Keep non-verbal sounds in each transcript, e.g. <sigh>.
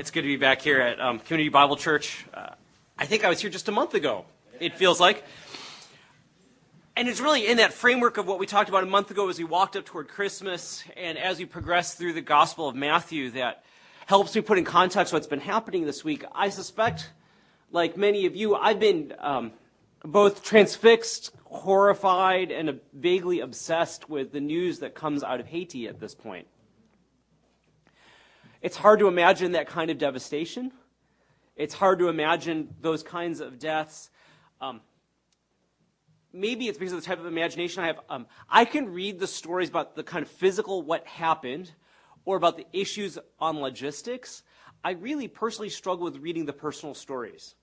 It's good to be back here at um, Community Bible Church. Uh, I think I was here just a month ago, it feels like. And it's really in that framework of what we talked about a month ago as we walked up toward Christmas and as we progress through the Gospel of Matthew that helps me put in context what's been happening this week. I suspect, like many of you, I've been um, both transfixed, horrified, and vaguely obsessed with the news that comes out of Haiti at this point. It's hard to imagine that kind of devastation. It's hard to imagine those kinds of deaths. Um, maybe it's because of the type of imagination I have. Um, I can read the stories about the kind of physical what happened or about the issues on logistics. I really personally struggle with reading the personal stories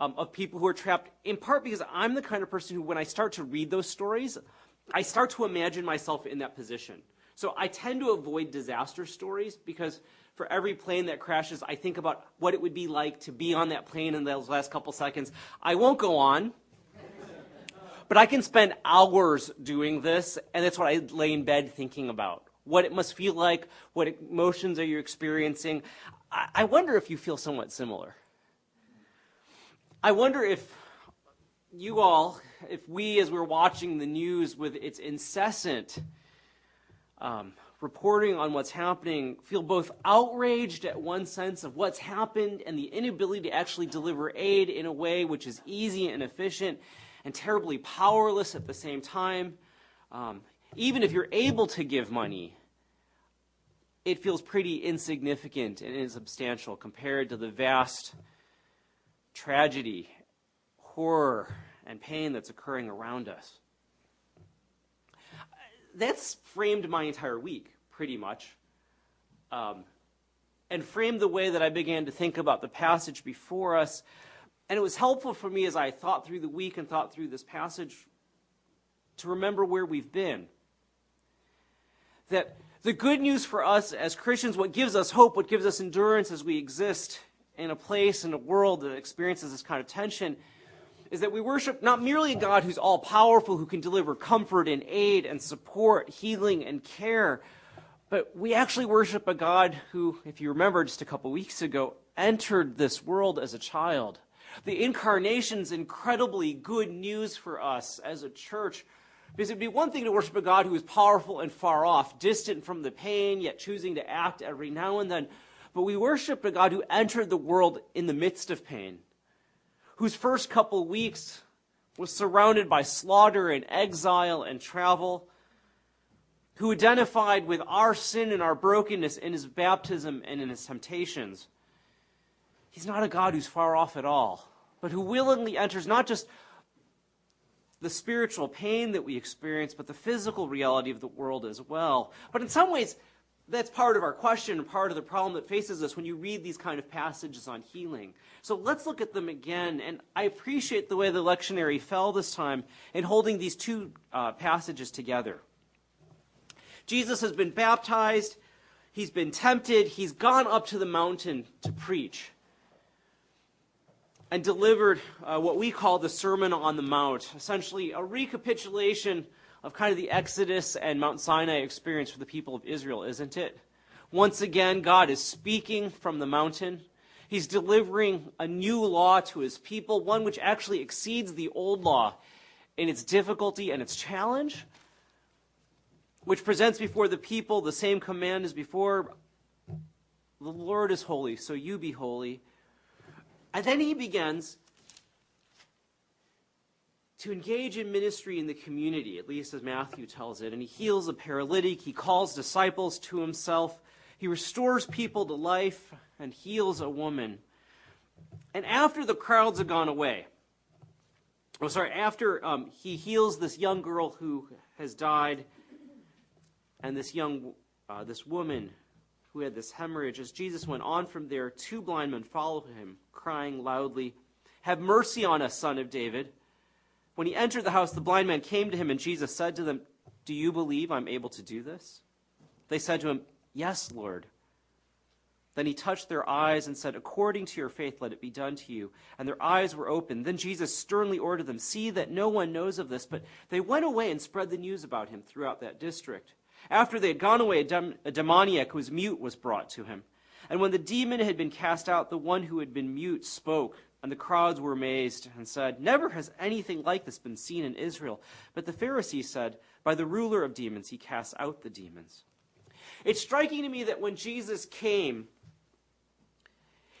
um, of people who are trapped, in part because I'm the kind of person who, when I start to read those stories, I start to imagine myself in that position. So I tend to avoid disaster stories because for every plane that crashes, I think about what it would be like to be on that plane in those last couple seconds. I won't go on, but I can spend hours doing this, and that's what I lay in bed thinking about. What it must feel like, what emotions are you experiencing. I wonder if you feel somewhat similar. I wonder if you all, if we, as we're watching the news with its incessant um, reporting on what's happening feel both outraged at one sense of what's happened and the inability to actually deliver aid in a way which is easy and efficient and terribly powerless at the same time. Um, even if you're able to give money, it feels pretty insignificant and insubstantial compared to the vast tragedy, horror, and pain that's occurring around us. That's framed my entire week pretty much, um, and framed the way that I began to think about the passage before us. And it was helpful for me as I thought through the week and thought through this passage to remember where we've been. That the good news for us as Christians, what gives us hope, what gives us endurance as we exist in a place, in a world that experiences this kind of tension, is that we worship not merely a God who's all powerful, who can deliver comfort and aid and support, healing and care, but we actually worship a God who, if you remember just a couple weeks ago, entered this world as a child. The incarnation's incredibly good news for us as a church. Because it'd be one thing to worship a God who is powerful and far off, distant from the pain, yet choosing to act every now and then. But we worship a God who entered the world in the midst of pain, whose first couple weeks was surrounded by slaughter and exile and travel, who identified with our sin and our brokenness in his baptism and in his temptations. He's not a God who's far off at all, but who willingly enters not just the spiritual pain that we experience, but the physical reality of the world as well. But in some ways, that's part of our question and part of the problem that faces us when you read these kind of passages on healing. So let's look at them again. And I appreciate the way the lectionary fell this time in holding these two uh, passages together. Jesus has been baptized, he's been tempted, he's gone up to the mountain to preach and delivered uh, what we call the Sermon on the Mount, essentially a recapitulation of kind of the Exodus and Mount Sinai experience for the people of Israel, isn't it? Once again, God is speaking from the mountain. He's delivering a new law to his people, one which actually exceeds the old law in its difficulty and its challenge, which presents before the people the same command as before the Lord is holy, so you be holy. And then he begins to engage in ministry in the community, at least as Matthew tells it. And he heals a paralytic, he calls disciples to himself, he restores people to life, and heals a woman. And after the crowds have gone away, oh, sorry, after um, he heals this young girl who has died and this young, uh, this woman who had this hemorrhage, as Jesus went on from there, two blind men followed him, crying loudly, Have mercy on us, son of David. When he entered the house, the blind man came to him, and Jesus said to them, Do you believe I'm able to do this? They said to him, Yes, Lord. Then he touched their eyes and said, According to your faith, let it be done to you. And their eyes were opened. Then Jesus sternly ordered them, See that no one knows of this. But they went away and spread the news about him throughout that district. After they had gone away, a, dem- a demoniac who was mute was brought to him. And when the demon had been cast out, the one who had been mute spoke, and the crowds were amazed and said, Never has anything like this been seen in Israel. But the Pharisees said, By the ruler of demons, he casts out the demons. It's striking to me that when Jesus came,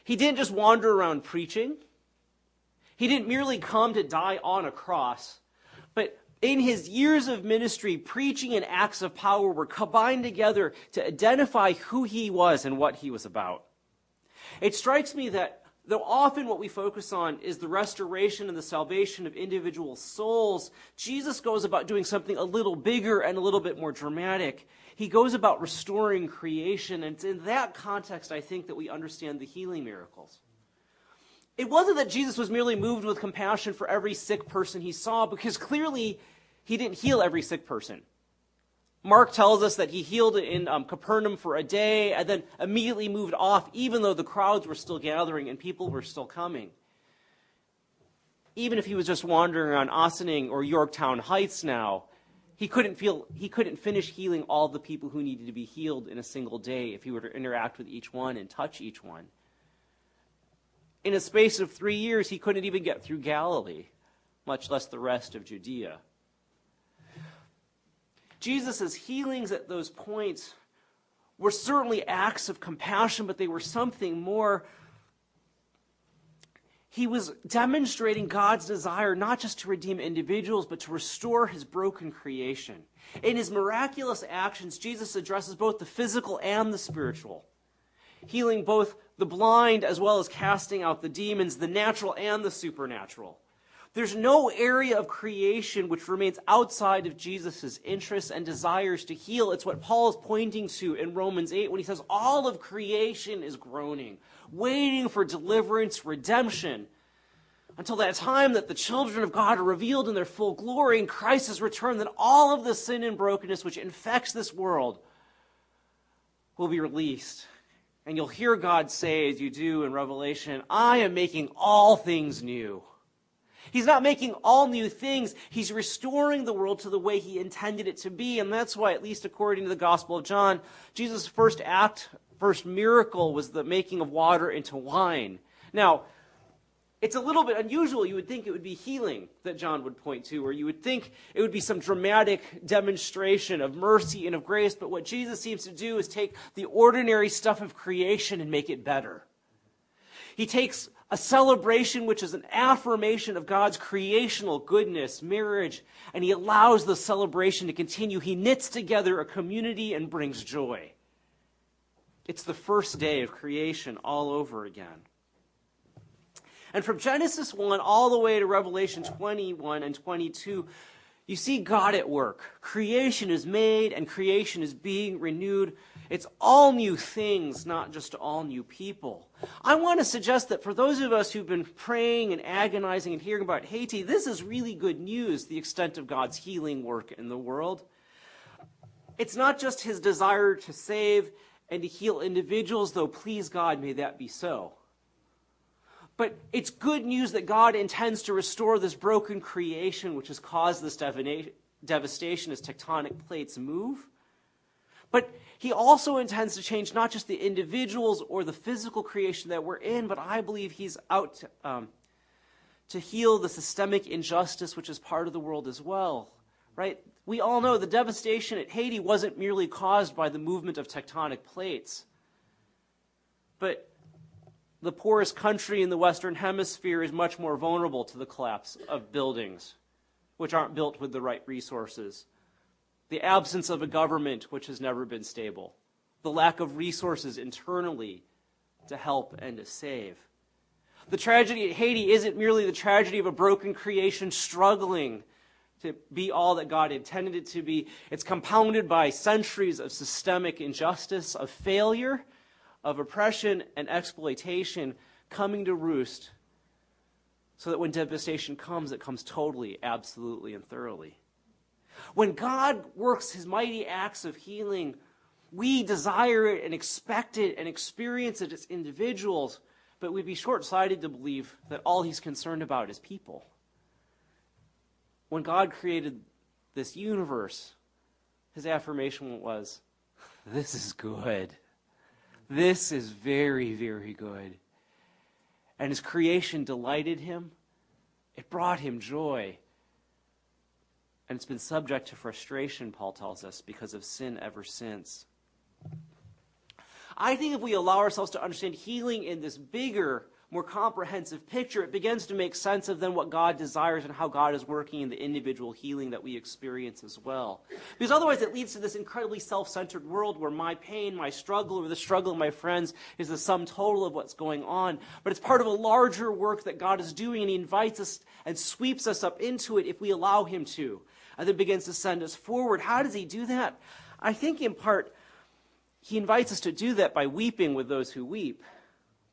he didn't just wander around preaching. He didn't merely come to die on a cross, but in his years of ministry, preaching and acts of power were combined together to identify who he was and what he was about. It strikes me that though often what we focus on is the restoration and the salvation of individual souls, Jesus goes about doing something a little bigger and a little bit more dramatic. He goes about restoring creation, and it's in that context, I think, that we understand the healing miracles. It wasn't that Jesus was merely moved with compassion for every sick person he saw, because clearly he didn't heal every sick person. Mark tells us that he healed in um, Capernaum for a day and then immediately moved off, even though the crowds were still gathering and people were still coming. Even if he was just wandering around Ossining or Yorktown Heights now, he couldn't feel he couldn't finish healing all the people who needed to be healed in a single day if he were to interact with each one and touch each one. In a space of three years, he couldn't even get through Galilee, much less the rest of Judea. Jesus' healings at those points were certainly acts of compassion, but they were something more. He was demonstrating God's desire not just to redeem individuals, but to restore his broken creation. In his miraculous actions, Jesus addresses both the physical and the spiritual, healing both the blind as well as casting out the demons, the natural and the supernatural. There's no area of creation which remains outside of Jesus' interests and desires to heal. It's what Paul is pointing to in Romans 8 when he says, All of creation is groaning, waiting for deliverance, redemption, until that time that the children of God are revealed in their full glory in Christ's return, that all of the sin and brokenness which infects this world will be released. And you'll hear God say, as you do in Revelation, I am making all things new. He's not making all new things. He's restoring the world to the way he intended it to be. And that's why, at least according to the Gospel of John, Jesus' first act, first miracle was the making of water into wine. Now, it's a little bit unusual. You would think it would be healing that John would point to, or you would think it would be some dramatic demonstration of mercy and of grace. But what Jesus seems to do is take the ordinary stuff of creation and make it better. He takes a celebration which is an affirmation of God's creational goodness, marriage, and he allows the celebration to continue. He knits together a community and brings joy. It's the first day of creation all over again. And from Genesis 1 all the way to Revelation 21 and 22, you see God at work. Creation is made and creation is being renewed it's all new things, not just all new people. I want to suggest that for those of us who've been praying and agonizing and hearing about Haiti, this is really good news, the extent of God's healing work in the world. It's not just his desire to save and to heal individuals, though please God, may that be so. But it's good news that God intends to restore this broken creation which has caused this devastation as tectonic plates move. But he also intends to change not just the individuals or the physical creation that we're in, but I believe he's out to, um, to heal the systemic injustice which is part of the world as well. Right? We all know the devastation at Haiti wasn't merely caused by the movement of tectonic plates, but the poorest country in the Western Hemisphere is much more vulnerable to the collapse of buildings which aren't built with the right resources the absence of a government which has never been stable, the lack of resources internally to help and to save. The tragedy at Haiti isn't merely the tragedy of a broken creation struggling to be all that God intended it to be. It's compounded by centuries of systemic injustice, of failure, of oppression and exploitation coming to roost so that when devastation comes, it comes totally, absolutely, and thoroughly. When God works his mighty acts of healing, we desire it and expect it and experience it as individuals, but we'd be short sighted to believe that all he's concerned about is people. When God created this universe, his affirmation was, This is good. This is very, very good. And his creation delighted him, it brought him joy. And it's been subject to frustration, Paul tells us, because of sin ever since. I think if we allow ourselves to understand healing in this bigger, more comprehensive picture, it begins to make sense of then what God desires and how God is working in the individual healing that we experience as well. Because otherwise, it leads to this incredibly self centered world where my pain, my struggle, or the struggle of my friends is the sum total of what's going on. But it's part of a larger work that God is doing, and He invites us and sweeps us up into it if we allow Him to, and then begins to send us forward. How does He do that? I think in part, He invites us to do that by weeping with those who weep.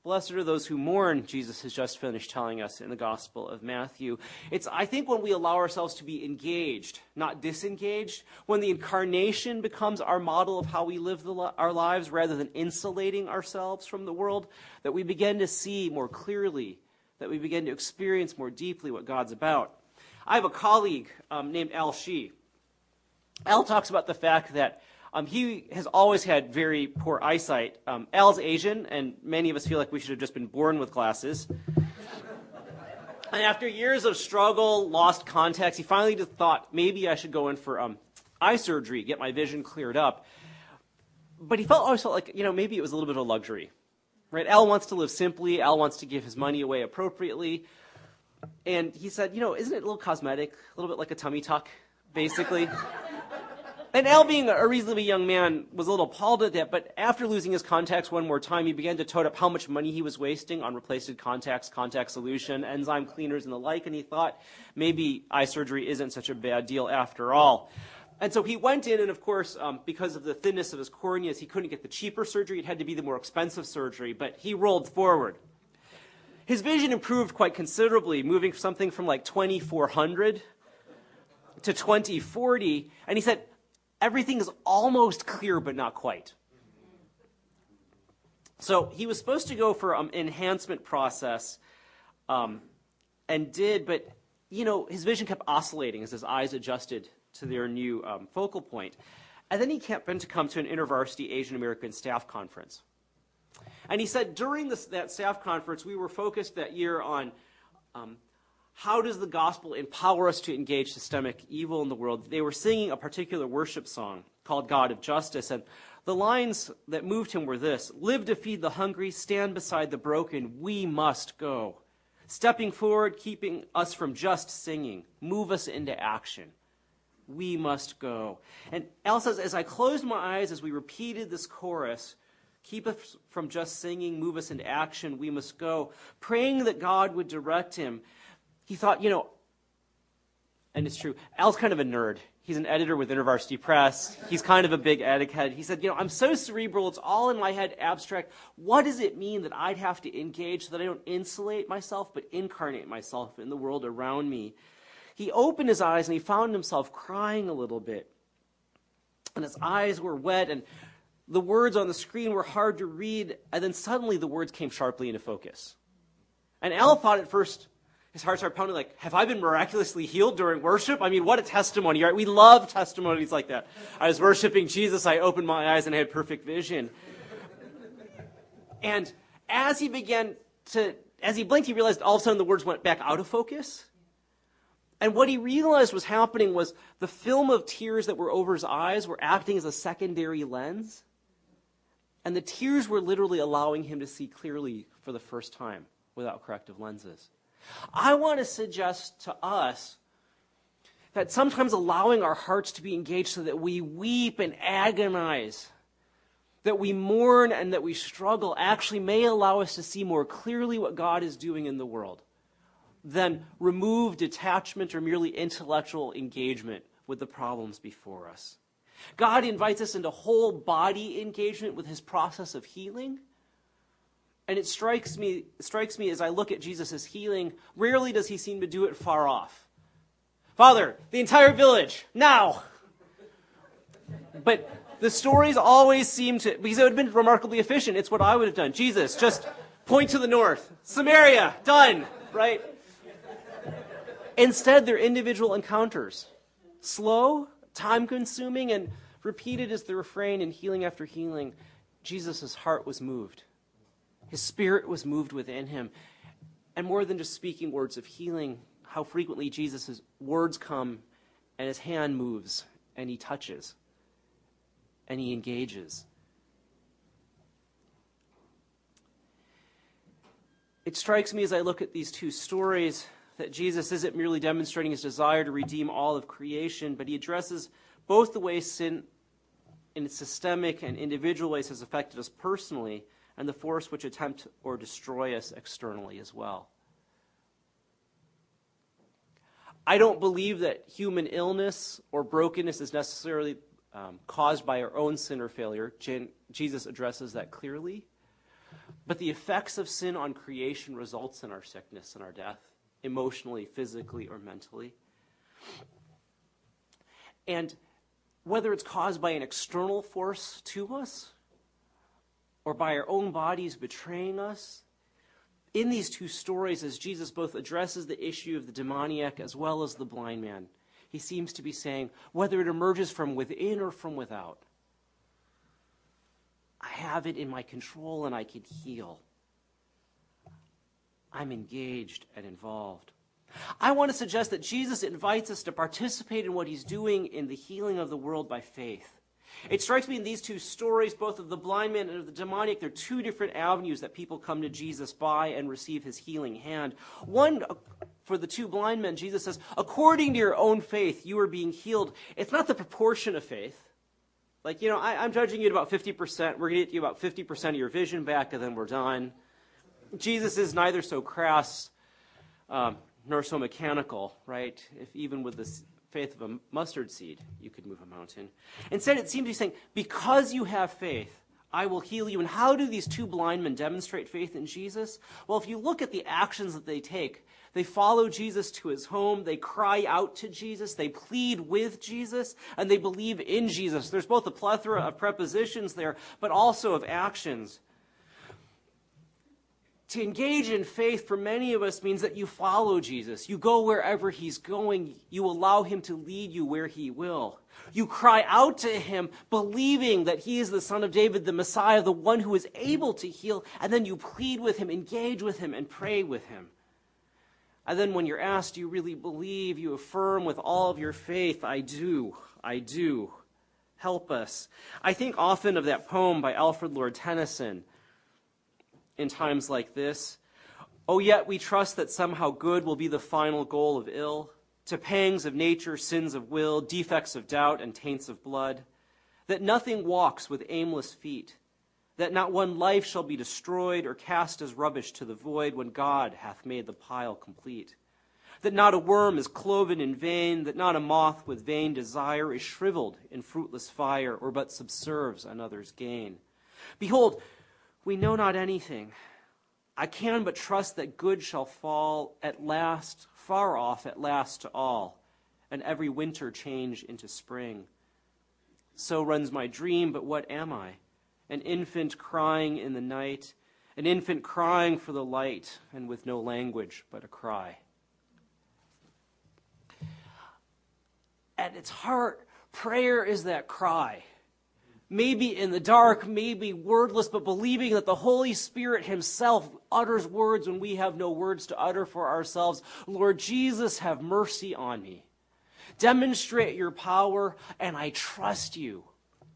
Blessed are those who mourn, Jesus has just finished telling us in the Gospel of Matthew. It's, I think, when we allow ourselves to be engaged, not disengaged, when the incarnation becomes our model of how we live the, our lives rather than insulating ourselves from the world, that we begin to see more clearly, that we begin to experience more deeply what God's about. I have a colleague um, named Al Hsu. Al talks about the fact that um, he has always had very poor eyesight. Um, Al's Asian, and many of us feel like we should have just been born with glasses. and after years of struggle, lost contacts, he finally just thought maybe I should go in for um, eye surgery, get my vision cleared up. But he felt always felt like you know maybe it was a little bit of a luxury, right? Al wants to live simply. Al wants to give his money away appropriately, and he said, you know, isn't it a little cosmetic, a little bit like a tummy tuck, basically? <laughs> And Al, being a reasonably young man, was a little appalled at that, but after losing his contacts one more time, he began to tote up how much money he was wasting on replaced contacts, contact solution, enzyme cleaners, and the like, and he thought maybe eye surgery isn't such a bad deal after all. And so he went in, and of course, um, because of the thinness of his corneas, he couldn't get the cheaper surgery. It had to be the more expensive surgery, but he rolled forward. His vision improved quite considerably, moving something from like 2400 to 2040. And he said, everything is almost clear, but not quite. So he was supposed to go for an um, enhancement process um, and did, but you know, his vision kept oscillating as his eyes adjusted to their new um, focal point. And then he happened to come to an InterVarsity Asian American staff conference. And he said during this, that staff conference, we were focused that year on um, how does the gospel empower us to engage systemic evil in the world? They were singing a particular worship song called God of Justice, and the lines that moved him were this Live to feed the hungry, stand beside the broken, we must go. Stepping forward, keeping us from just singing, move us into action. We must go. And Al says, as I closed my eyes as we repeated this chorus, keep us from just singing, move us into action, we must go, praying that God would direct him he thought, you know, and it's true, Al's kind of a nerd. He's an editor with InterVarsity Press. He's kind of a big egghead. He said, you know, I'm so cerebral, it's all in my head abstract. What does it mean that I'd have to engage so that I don't insulate myself, but incarnate myself in the world around me? He opened his eyes and he found himself crying a little bit. And his eyes were wet, and the words on the screen were hard to read, and then suddenly the words came sharply into focus. And Al thought at first, his heart started pounding like, have I been miraculously healed during worship? I mean, what a testimony, right? We love testimonies like that. I was worshiping Jesus, I opened my eyes and I had perfect vision. And as he began to, as he blinked, he realized all of a sudden the words went back out of focus. And what he realized was happening was the film of tears that were over his eyes were acting as a secondary lens. And the tears were literally allowing him to see clearly for the first time without corrective lenses. I want to suggest to us that sometimes allowing our hearts to be engaged so that we weep and agonize, that we mourn and that we struggle, actually may allow us to see more clearly what God is doing in the world than remove detachment or merely intellectual engagement with the problems before us. God invites us into whole body engagement with his process of healing and it strikes me, strikes me as I look at Jesus' healing, rarely does he seem to do it far off. Father, the entire village, now! But the stories always seem to, because it would have been remarkably efficient. It's what I would have done. Jesus, just point to the north. Samaria, done, right? Instead, they're individual encounters. Slow, time consuming, and repeated as the refrain in healing after healing Jesus' heart was moved. His spirit was moved within him. And more than just speaking words of healing, how frequently Jesus' words come and his hand moves and he touches and he engages. It strikes me as I look at these two stories that Jesus isn't merely demonstrating his desire to redeem all of creation, but he addresses both the ways sin in its systemic and individual ways has affected us personally and the force which attempt or destroy us externally as well. I don't believe that human illness or brokenness is necessarily um, caused by our own sin or failure. Jesus addresses that clearly. But the effects of sin on creation results in our sickness and our death, emotionally, physically, or mentally. And whether it's caused by an external force to us or by our own bodies betraying us, in these two stories, as Jesus both addresses the issue of the demoniac as well as the blind man, he seems to be saying, whether it emerges from within or from without, I have it in my control and I can heal. I'm engaged and involved. I want to suggest that Jesus invites us to participate in what he's doing in the healing of the world by faith. It strikes me in these two stories, both of the blind man and of the demoniac, there are two different avenues that people come to Jesus by and receive his healing hand. One, uh, for the two blind men, Jesus says, according to your own faith, you are being healed. It's not the proportion of faith. Like, you know, I, am judging you at about 50%. We're going to get you about 50% of your vision back, and then we're done. Jesus is neither so crass um, nor so mechanical, right? If even with the faith of a mustard seed, you could move a mountain. Instead, it seems be saying, because you have faith, I will heal you. And how do these two blind men demonstrate faith in Jesus? Well, if you look at the actions that they take, they follow Jesus to his home, they cry out to Jesus, they plead with Jesus, and they believe in Jesus. There's both a plethora of prepositions there, but also of actions. To engage in faith for many of us means that you follow Jesus. You go wherever he's going. You allow him to lead you where he will. You cry out to him, believing that he is the Son of David, the Messiah, the one who is able to heal. And then you plead with him, engage with him, and pray with him. And then when you're asked, do you really believe? You affirm with all of your faith, I do, I do. Help us. I think often of that poem by Alfred Lord Tennyson in times like this. Oh, yet we trust that somehow good will be the final goal of ill, to pangs of nature, sins of will, defects of doubt, and taints of blood, that nothing walks with aimless feet, that not one life shall be destroyed or cast as rubbish to the void when God hath made the pile complete, that not a worm is cloven in vain, that not a moth with vain desire is shriveled in fruitless fire, or but subserves another's gain. Behold, we know not anything. I can but trust that good shall fall at last, far off at last to all, and every winter change into spring. So runs my dream, but what am I? An infant crying in the night, an infant crying for the light, and with no language but a cry. At its heart, prayer is that cry maybe in the dark, maybe wordless, but believing that the Holy Spirit Himself utters words when we have no words to utter for ourselves. Lord Jesus, have mercy on me. Demonstrate your power, and I trust you.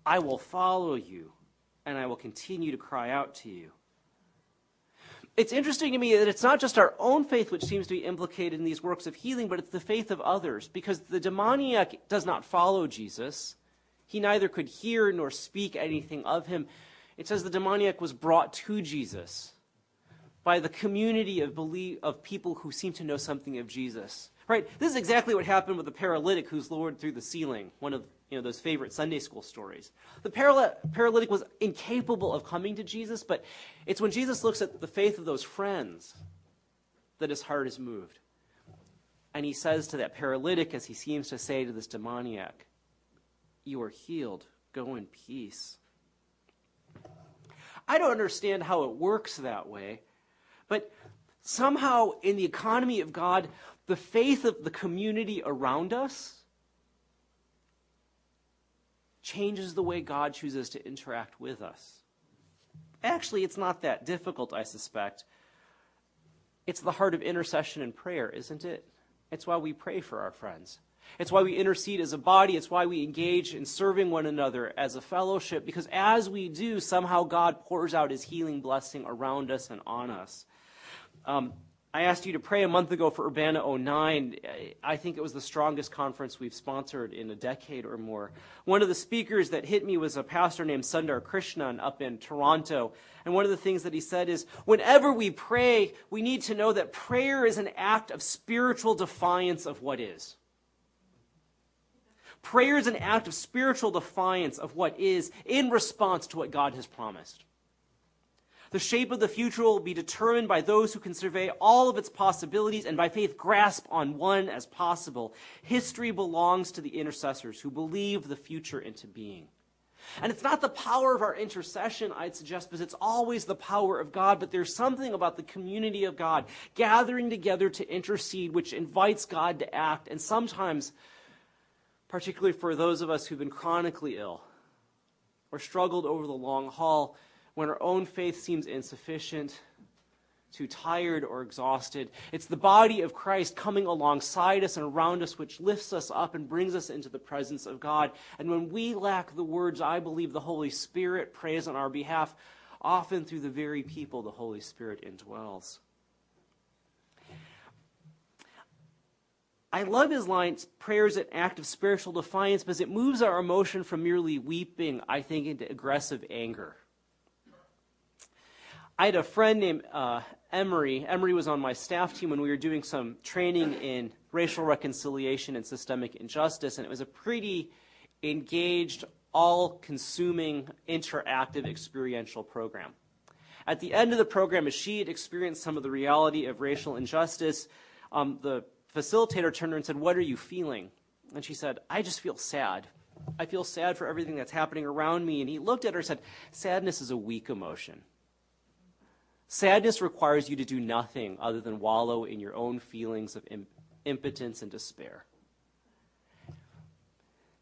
I will follow you, and I will continue to cry out to you. It's interesting to me that it's not just our own faith which seems to be implicated in these works of healing, but it's the faith of others, because the demoniac does not follow Jesus. He neither could hear nor speak anything of him. It says the demoniac was brought to Jesus by the community of, believe, of people who seem to know something of Jesus. Right? This is exactly what happened with the paralytic who's lowered through the ceiling, one of you know, those favorite Sunday school stories. The paralytic was incapable of coming to Jesus, but it's when Jesus looks at the faith of those friends that his heart is moved. And he says to that paralytic, as he seems to say to this demoniac, you are healed. Go in peace. I don't understand how it works that way, but somehow in the economy of God, the faith of the community around us changes the way God chooses to interact with us. Actually, it's not that difficult, I suspect. It's the heart of intercession and prayer, isn't it? It's why we pray for our friends. It's why we intercede as a body. It's why we engage in serving one another as a fellowship, because as we do, somehow God pours out his healing blessing around us and on us. Um, I asked you to pray a month ago for Urbana 09. I think it was the strongest conference we've sponsored in a decade or more. One of the speakers that hit me was a pastor named Sunder Krishnan up in Toronto. And one of the things that he said is whenever we pray, we need to know that prayer is an act of spiritual defiance of what is. Prayer is an act of spiritual defiance of what is in response to what God has promised. The shape of the future will be determined by those who can survey all of its possibilities and by faith grasp on one as possible. History belongs to the intercessors who believe the future into being. And it's not the power of our intercession, I'd suggest, because it's always the power of God, but there's something about the community of God gathering together to intercede which invites God to act. And sometimes particularly for those of us who've been chronically ill or struggled over the long haul when our own faith seems insufficient, too tired or exhausted. It's the body of Christ coming alongside us and around us, which lifts us up and brings us into the presence of God. And when we lack the words, I believe the Holy Spirit prays on our behalf, often through the very people the Holy Spirit indwells. I love his line, prayer is an act of spiritual defiance because it moves our emotion from merely weeping, I think, into aggressive anger. I had a friend named uh, Emery. Emery was on my staff team when we were doing some training in racial reconciliation and systemic injustice, and it was a pretty engaged, all consuming, interactive, experiential program. At the end of the program, as she had experienced some of the reality of racial injustice, um, the facilitator turned her and said, What are you feeling? And she said, I just feel sad. I feel sad for everything that's happening around me. And he looked at her and said, Sadness is a weak emotion. Sadness requires you to do nothing other than wallow in your own feelings of impotence and despair.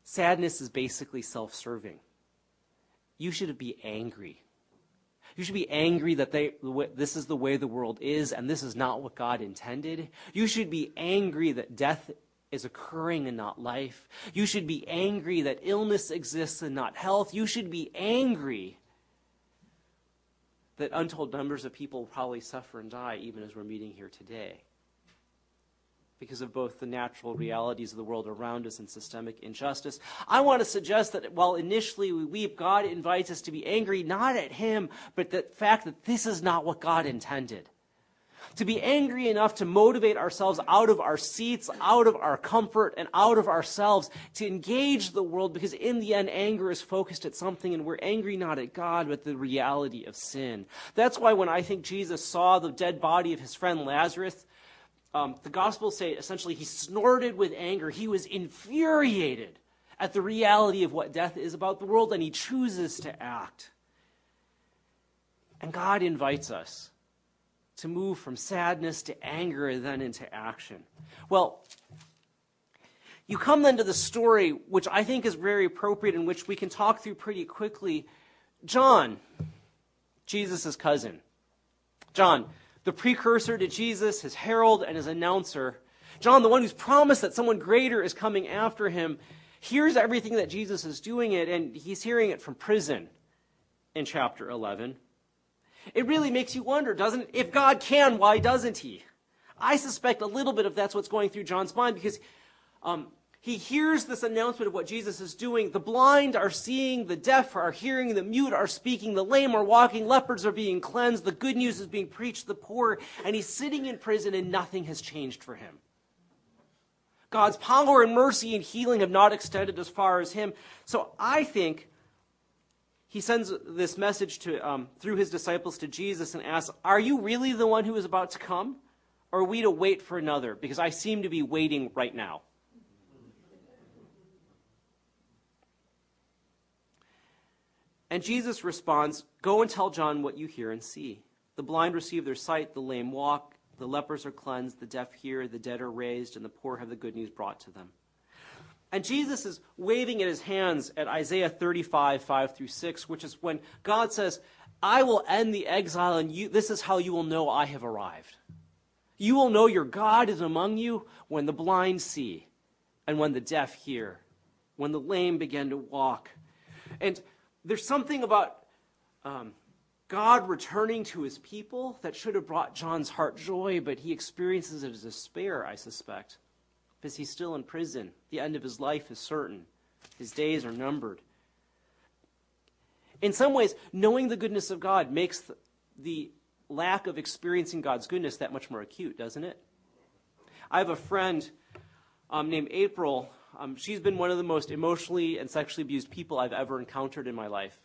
Sadness is basically self serving. You should be angry you should be angry that they, this is the way the world is and this is not what God intended. You should be angry that death is occurring and not life. You should be angry that illness exists and not health. You should be angry that untold numbers of people probably suffer and die even as we're meeting here today because of both the natural realities of the world around us and systemic injustice. I want to suggest that while initially we weep, God invites us to be angry not at Him, but the fact that this is not what God intended. To be angry enough to motivate ourselves out of our seats, out of our comfort, and out of ourselves to engage the world because in the end, anger is focused at something and we're angry not at God, but the reality of sin. That's why when I think Jesus saw the dead body of his friend Lazarus, um, the Gospels say essentially he snorted with anger. He was infuriated at the reality of what death is about the world, and he chooses to act. And God invites us to move from sadness to anger and then into action. Well, you come then to the story, which I think is very appropriate and which we can talk through pretty quickly. John, Jesus' cousin. John, the precursor to Jesus, his herald, and his announcer. John, the one who's promised that someone greater is coming after him, hears everything that Jesus is doing it, and he's hearing it from prison in chapter 11. It really makes you wonder, doesn't it? If God can, why doesn't he? I suspect a little bit of that's what's going through John's mind because um, he hears this announcement of what Jesus is doing. The blind are seeing, the deaf are hearing, the mute are speaking, the lame are walking, lepers are being cleansed, the good news is being preached to the poor, and he's sitting in prison and nothing has changed for him. God's power and mercy and healing have not extended as far as him. So I think he sends this message to, um, through his disciples to Jesus and asks, Are you really the one who is about to come? Or are we to wait for another? Because I seem to be waiting right now. And Jesus responds, Go and tell John what you hear and see. The blind receive their sight, the lame walk, the lepers are cleansed, the deaf hear, the dead are raised, and the poor have the good news brought to them. And Jesus is waving in his hands at Isaiah 35, 5 through 6, which is when God says, I will end the exile, and you, this is how you will know I have arrived. You will know your God is among you when the blind see, and when the deaf hear, when the lame begin to walk. And there's something about um, God returning to his people that should have brought John's heart joy, but he experiences it as despair, I suspect, because he's still in prison. The end of his life is certain, his days are numbered. In some ways, knowing the goodness of God makes the, the lack of experiencing God's goodness that much more acute, doesn't it? I have a friend um, named April. Um, she's been one of the most emotionally and sexually abused people I've ever encountered in my life.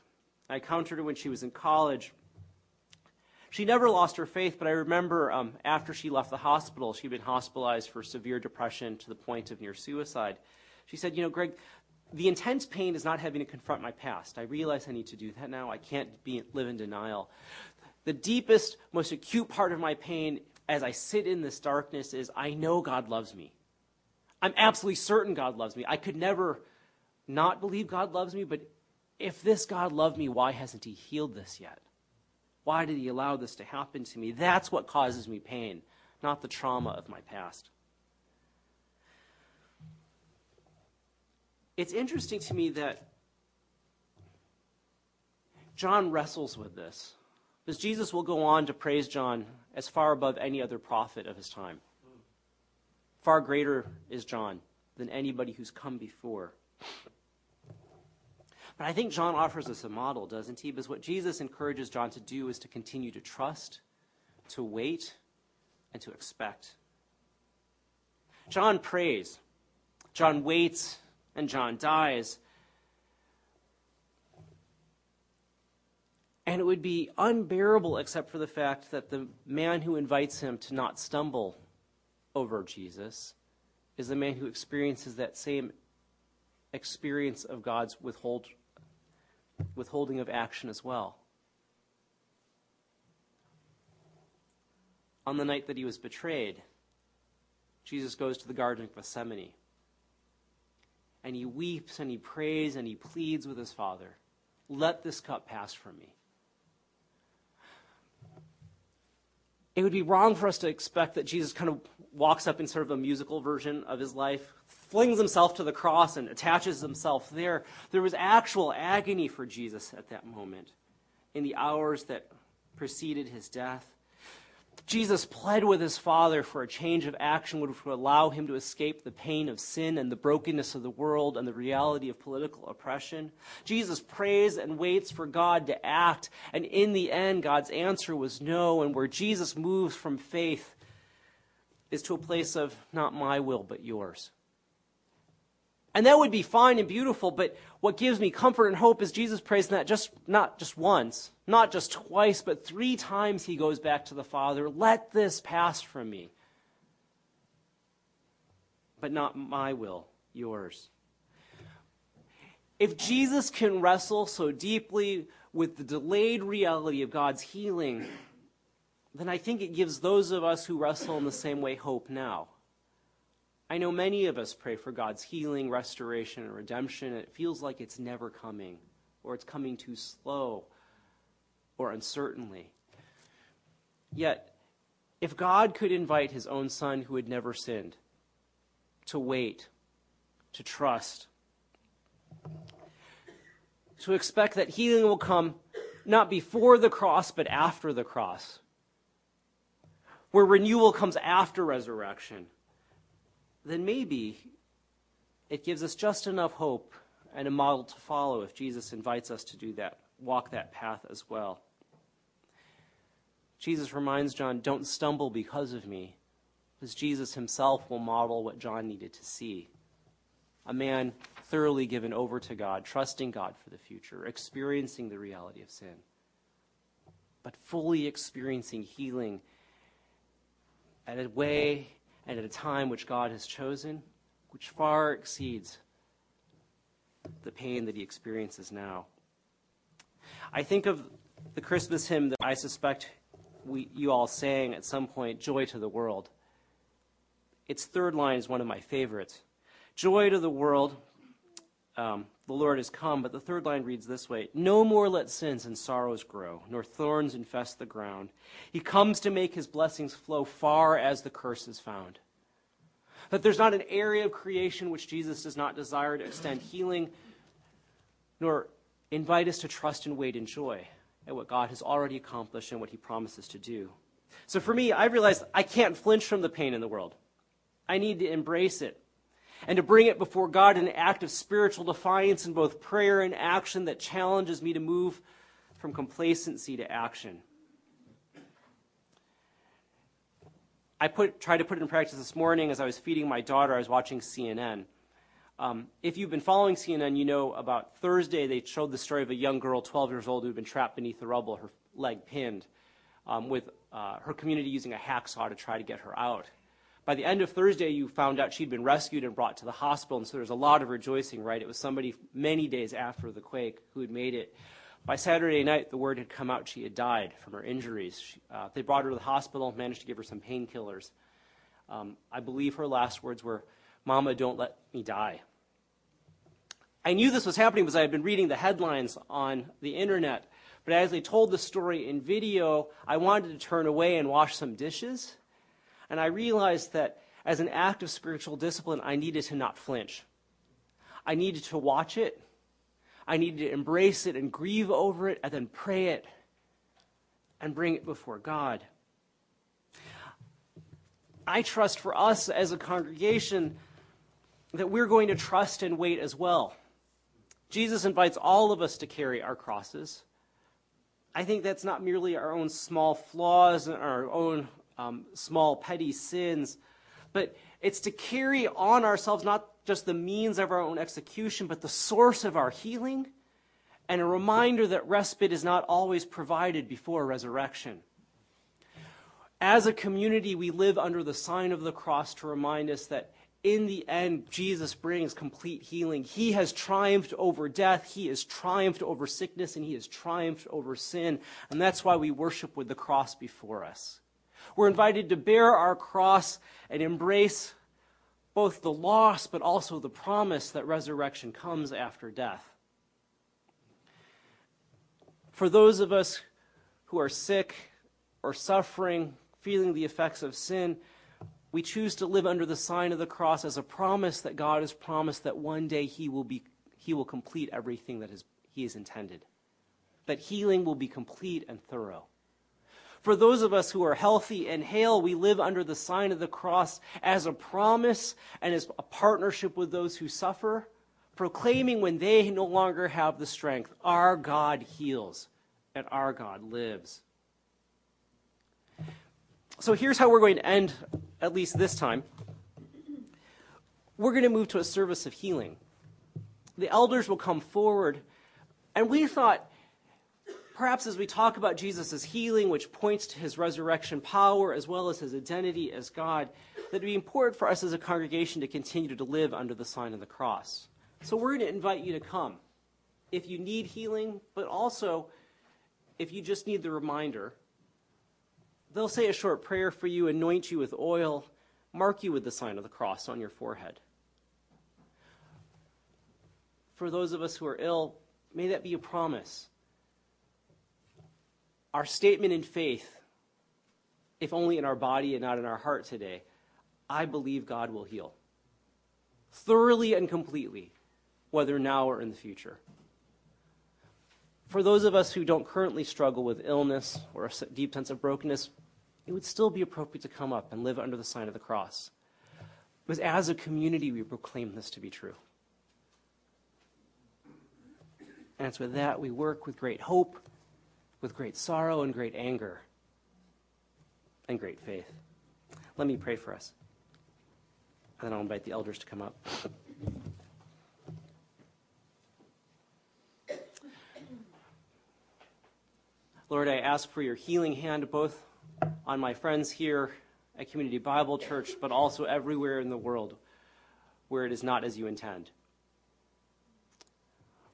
I encountered her when she was in college. She never lost her faith, but I remember um, after she left the hospital, she'd been hospitalized for severe depression to the point of near suicide. She said, You know, Greg, the intense pain is not having to confront my past. I realize I need to do that now. I can't be, live in denial. The deepest, most acute part of my pain as I sit in this darkness is I know God loves me. I'm absolutely certain God loves me. I could never not believe God loves me, but if this God loved me, why hasn't He healed this yet? Why did He allow this to happen to me? That's what causes me pain, not the trauma of my past. It's interesting to me that John wrestles with this. Because Jesus will go on to praise John as far above any other prophet of his time. Far greater is John than anybody who's come before. But I think John offers us a model, doesn't he? Because what Jesus encourages John to do is to continue to trust, to wait, and to expect. John prays, John waits, and John dies. And it would be unbearable except for the fact that the man who invites him to not stumble over Jesus is the man who experiences that same experience of God's withhold, withholding of action as well. On the night that he was betrayed, Jesus goes to the Garden of Gethsemane. And he weeps and he prays and he pleads with his Father Let this cup pass from me. It would be wrong for us to expect that Jesus kind of walks up in sort of a musical version of his life, flings himself to the cross and attaches himself there. There was actual agony for Jesus at that moment in the hours that preceded his death. Jesus pled with his Father for a change of action which would allow him to escape the pain of sin and the brokenness of the world and the reality of political oppression. Jesus prays and waits for God to act, and in the end, God's answer was no. And where Jesus moves from faith is to a place of not my will, but yours. And that would be fine and beautiful, but what gives me comfort and hope is Jesus prays that just not just once, not just twice, but three times he goes back to the Father, let this pass from me. But not my will, yours. If Jesus can wrestle so deeply with the delayed reality of God's healing, then I think it gives those of us who wrestle in the same way hope now. I know many of us pray for God's healing, restoration, and redemption, and it feels like it's never coming, or it's coming too slow, or uncertainly. Yet, if God could invite his own son who had never sinned to wait, to trust, to expect that healing will come not before the cross, but after the cross, where renewal comes after resurrection then maybe it gives us just enough hope and a model to follow if Jesus invites us to do that, walk that path as well. Jesus reminds John, don't stumble because of me, because Jesus himself will model what John needed to see. A man thoroughly given over to God, trusting God for the future, experiencing the reality of sin, but fully experiencing healing at a way and at a time which God has chosen, which far exceeds the pain that he experiences now. I think of the Christmas hymn that I suspect we, you all sang at some point, Joy to the World. Its third line is one of my favorites. Joy to the world, um, the Lord has come. But the third line reads this way No more let sins and sorrows grow, nor thorns infest the ground. He comes to make his blessings flow far as the curse is found. That there's not an area of creation which Jesus does not desire to extend healing, nor invite us to trust and wait in joy at what God has already accomplished and what he promises to do. So for me, I realized I can't flinch from the pain in the world. I need to embrace it and to bring it before God in an act of spiritual defiance in both prayer and action that challenges me to move from complacency to action. I put, tried to put it in practice this morning as I was feeding my daughter. I was watching CNN. Um, if you've been following CNN, you know about Thursday they showed the story of a young girl, 12 years old, who had been trapped beneath the rubble, her leg pinned, um, with uh, her community using a hacksaw to try to get her out. By the end of Thursday, you found out she'd been rescued and brought to the hospital, and so there was a lot of rejoicing, right? It was somebody many days after the quake who had made it. By Saturday night, the word had come out she had died from her injuries. She, uh, they brought her to the hospital, managed to give her some painkillers. Um, I believe her last words were, Mama, don't let me die. I knew this was happening because I had been reading the headlines on the internet. But as they told the story in video, I wanted to turn away and wash some dishes. And I realized that as an act of spiritual discipline, I needed to not flinch. I needed to watch it. I needed to embrace it and grieve over it and then pray it and bring it before God. I trust for us as a congregation that we're going to trust and wait as well. Jesus invites all of us to carry our crosses. I think that's not merely our own small flaws and our own um, small, petty sins, but it's to carry on ourselves not just the means of our own execution, but the source of our healing, and a reminder that respite is not always provided before resurrection. As a community, we live under the sign of the cross to remind us that in the end, Jesus brings complete healing. He has triumphed over death, He has triumphed over sickness, and He has triumphed over sin. And that's why we worship with the cross before us. We're invited to bear our cross and embrace both the loss but also the promise that resurrection comes after death. For those of us who are sick or suffering, feeling the effects of sin, we choose to live under the sign of the cross as a promise that God has promised that one day He will, be, he will complete everything that is, He has intended. That healing will be complete and thorough. For those of us who are healthy and hale, we live under the sign of the cross as a promise and as a partnership with those who suffer, proclaiming when they no longer have the strength, our God heals and our God lives. So here's how we're going to end, at least this time. We're going to move to a service of healing. The elders will come forward, and we thought perhaps as we talk about Jesus' healing, which points to his resurrection power as well as his identity as God, that it'd be important for us as a congregation to continue to live under the sign of the cross. So we're going to invite you to come. If you need healing, but also if you just need the reminder, they'll say a short prayer for you, anoint you with oil, mark you with the sign of the cross on your forehead. For those of us who are ill, may that be a promise our statement in faith, if only in our body and not in our heart today, I believe God will heal. Thoroughly and completely, whether now or in the future. For those of us who don't currently struggle with illness or a deep sense of brokenness, it would still be appropriate to come up and live under the sign of the cross. Because as a community, we proclaim this to be true. And it's with that we work with great hope with great sorrow and great anger and great faith. Let me pray for us. And then I'll invite the elders to come up. Lord, I ask for your healing hand both on my friends here at Community Bible Church, but also everywhere in the world where it is not as you intend.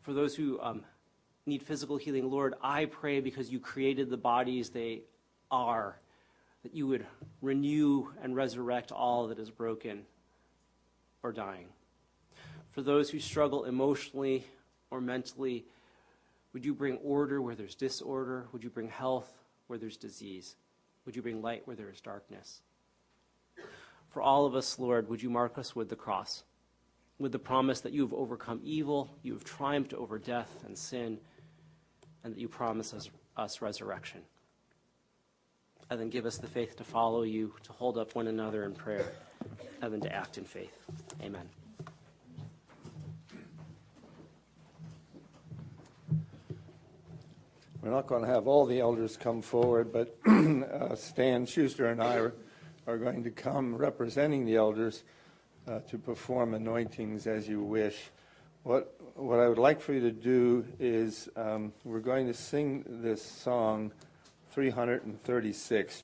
For those who um, need physical healing, Lord, I pray because you created the bodies they are, that you would renew and resurrect all that is broken or dying. For those who struggle emotionally or mentally? Would you bring order where there's disorder? Would you bring health where there's disease? Would you bring light where there is darkness? For all of us, Lord, would you mark us with the cross, with the promise that you have overcome evil, you have triumphed over death and sin, and that you promise us, us resurrection. And then give us the faith to follow you, to hold up one another in prayer, and then to act in faith. Amen. We're not going to have all the elders come forward, but <clears throat> uh, Stan Schuster and I are, are, going to come representing the elders uh, to perform anointings as you wish. What, what I would like for you to do is um, we're going to sing this song 336.